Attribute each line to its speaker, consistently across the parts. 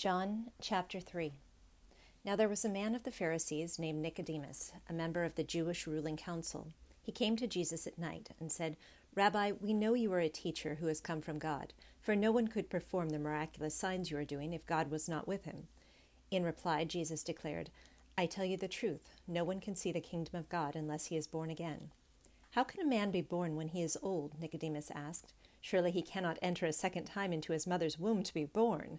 Speaker 1: John chapter 3 Now there was a man of the Pharisees named Nicodemus, a member of the Jewish ruling council. He came to Jesus at night and said, Rabbi, we know you are a teacher who has come from God, for no one could perform the miraculous signs you are doing if God was not with him. In reply, Jesus declared, I tell you the truth, no one can see the kingdom of God unless he is born again. How can a man be born when he is old? Nicodemus asked. Surely he cannot enter a second time into his mother's womb to be born.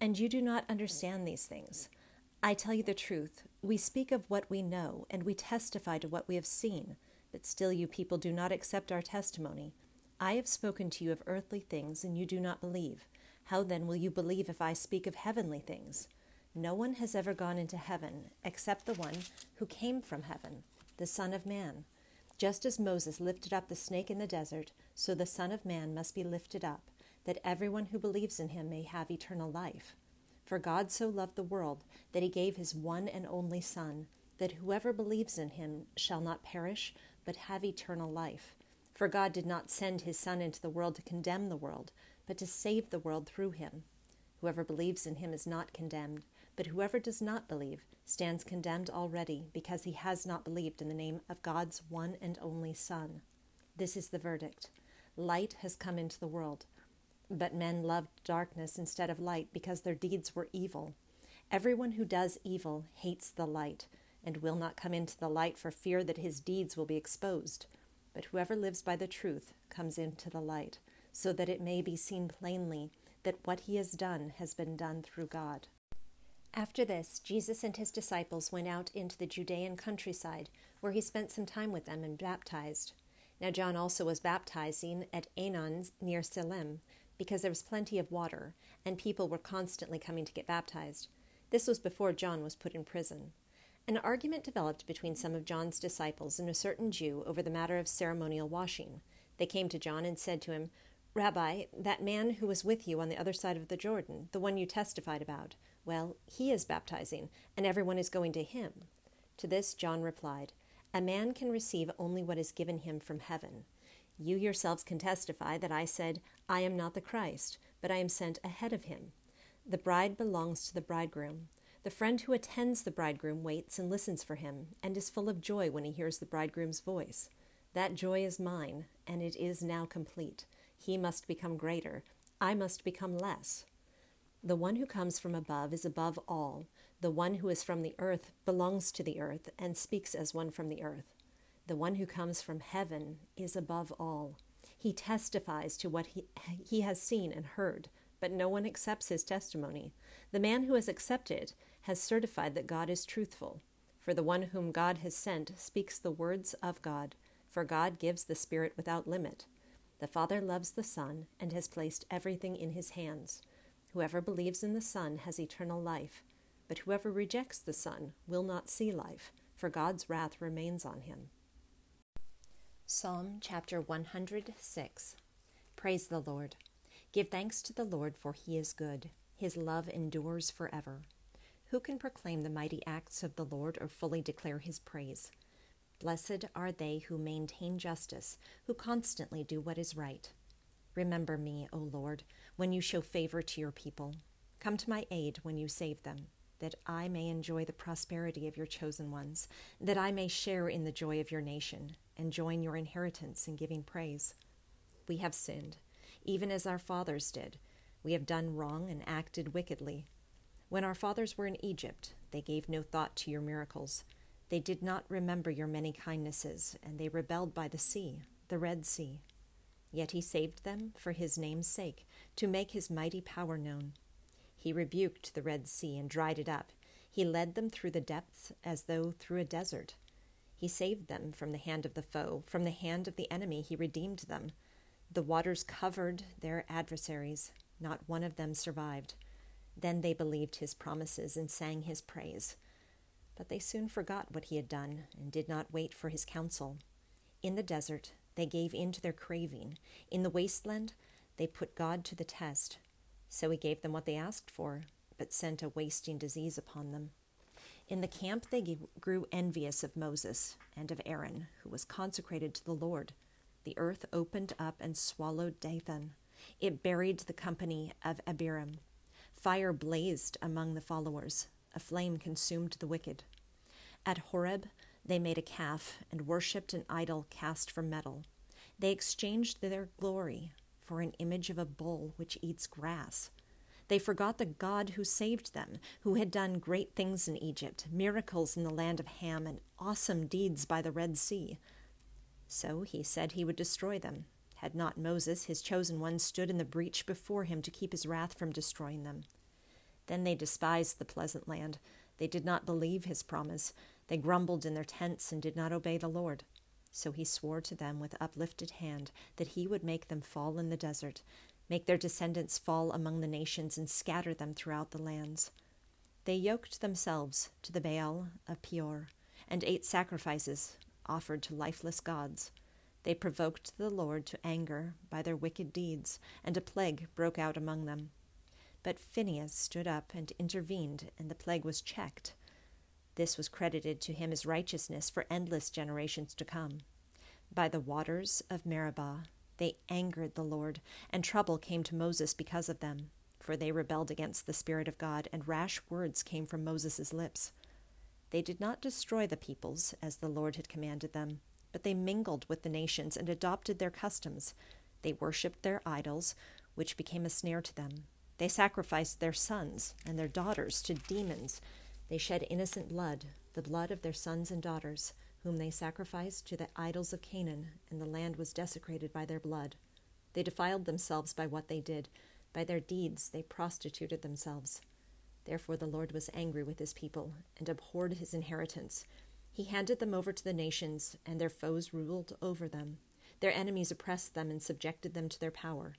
Speaker 1: and you do not understand these things. I tell you the truth. We speak of what we know, and we testify to what we have seen, but still you people do not accept our testimony. I have spoken to you of earthly things, and you do not believe. How then will you believe if I speak of heavenly things? No one has ever gone into heaven except the one who came from heaven, the Son of Man. Just as Moses lifted up the snake in the desert, so the Son of Man must be lifted up that everyone who believes in him may have eternal life. For God so loved the world that he gave his one and only Son, that whoever believes in him shall not perish, but have eternal life. For God did not send his Son into the world to condemn the world, but to save the world through him. Whoever believes in him is not condemned, but whoever does not believe stands condemned already, because he has not believed in the name of God's one and only Son. This is the verdict. Light has come into the world but men loved darkness instead of light because their deeds were evil. Everyone who does evil hates the light and will not come into the light for fear that his deeds will be exposed. But whoever lives by the truth comes into the light, so that it may be seen plainly that what he has done has been done through God. After this, Jesus and his disciples went out into the Judean countryside, where he spent some time with them and baptized. Now John also was baptizing at Aenon near Salim because there was plenty of water, and people were constantly coming to get baptized. This was before John was put in prison. An argument developed between some of John's disciples and a certain Jew over the matter of ceremonial washing. They came to John and said to him, Rabbi, that man who was with you on the other side of the Jordan, the one you testified about, well, he is baptizing, and everyone is going to him. To this John replied, A man can receive only what is given him from heaven. You yourselves can testify that I said, I am not the Christ, but I am sent ahead of him. The bride belongs to the bridegroom. The friend who attends the bridegroom waits and listens for him, and is full of joy when he hears the bridegroom's voice. That joy is mine, and it is now complete. He must become greater, I must become less. The one who comes from above is above all. The one who is from the earth belongs to the earth and speaks as one from the earth. The one who comes from heaven is above all. He testifies to what he, he has seen and heard, but no one accepts his testimony. The man who has accepted has certified that God is truthful. For the one whom God has sent speaks the words of God, for God gives the Spirit without limit. The Father loves the Son and has placed everything in his hands. Whoever believes in the Son has eternal life, but whoever rejects the Son will not see life, for God's wrath remains on him. Psalm chapter 106 Praise the Lord. Give thanks to the Lord, for he is good. His love endures forever. Who can proclaim the mighty acts of the Lord or fully declare his praise? Blessed are they who maintain justice, who constantly do what is right. Remember me, O Lord, when you show favor to your people. Come to my aid when you save them, that I may enjoy the prosperity of your chosen ones, that I may share in the joy of your nation and join your inheritance in giving praise. We have sinned, even as our fathers did. We have done wrong and acted wickedly. When our fathers were in Egypt, they gave no thought to your miracles. They did not remember your many kindnesses, and they rebelled by the sea, the Red Sea. Yet he saved them for his name's sake, to make his mighty power known. He rebuked the Red Sea and dried it up. He led them through the depths as though through a desert. He saved them from the hand of the foe, from the hand of the enemy, he redeemed them. The waters covered their adversaries, not one of them survived. Then they believed his promises and sang his praise. But they soon forgot what he had done and did not wait for his counsel. In the desert, they gave in to their craving. In the wasteland, they put God to the test. So he gave them what they asked for, but sent a wasting disease upon them. In the camp, they grew envious of Moses and of Aaron, who was consecrated to the Lord. The earth opened up and swallowed Dathan. It buried the company of Abiram. Fire blazed among the followers. A flame consumed the wicked. At Horeb, they made a calf and worshipped an idol cast from metal. They exchanged their glory for an image of a bull which eats grass. They forgot the God who saved them, who had done great things in Egypt, miracles in the land of Ham, and awesome deeds by the Red Sea. So he said he would destroy them, had not Moses, his chosen one, stood in the breach before him to keep his wrath from destroying them. Then they despised the pleasant land. They did not believe his promise. They grumbled in their tents and did not obey the Lord. So he swore to them with uplifted hand that he would make them fall in the desert, make their descendants fall among the nations, and scatter them throughout the lands. They yoked themselves to the Baal of Peor, and ate sacrifices offered to lifeless gods. They provoked the Lord to anger by their wicked deeds, and a plague broke out among them. But Phinehas stood up and intervened, and the plague was checked. This was credited to him as righteousness for endless generations to come. By the waters of Meribah they angered the Lord, and trouble came to Moses because of them, for they rebelled against the Spirit of God, and rash words came from Moses' lips. They did not destroy the peoples, as the Lord had commanded them, but they mingled with the nations and adopted their customs. They worshipped their idols, which became a snare to them. They sacrificed their sons and their daughters to demons they shed innocent blood, the blood of their sons and daughters, whom they sacrificed to the idols of Canaan, and the land was desecrated by their blood. They defiled themselves by what they did. By their deeds they prostituted themselves. Therefore the Lord was angry with his people and abhorred his inheritance. He handed them over to the nations, and their foes ruled over them. Their enemies oppressed them and subjected them to their power.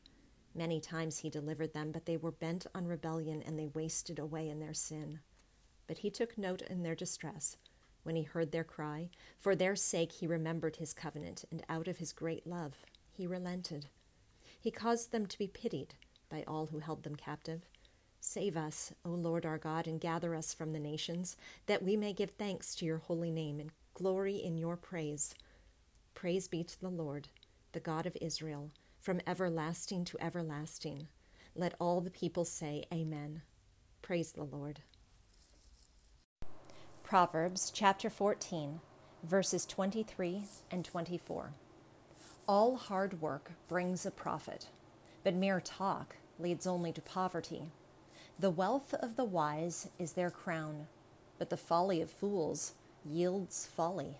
Speaker 1: Many times he delivered them, but they were bent on rebellion, and they wasted away in their sin. But he took note in their distress when he heard their cry. For their sake he remembered his covenant, and out of his great love he relented. He caused them to be pitied by all who held them captive. Save us, O Lord our God, and gather us from the nations, that we may give thanks to your holy name and glory in your praise. Praise be to the Lord, the God of Israel, from everlasting to everlasting. Let all the people say, Amen. Praise the Lord. Proverbs chapter 14, verses 23 and 24. All hard work brings a profit, but mere talk leads only to poverty. The wealth of the wise is their crown, but the folly of fools yields folly.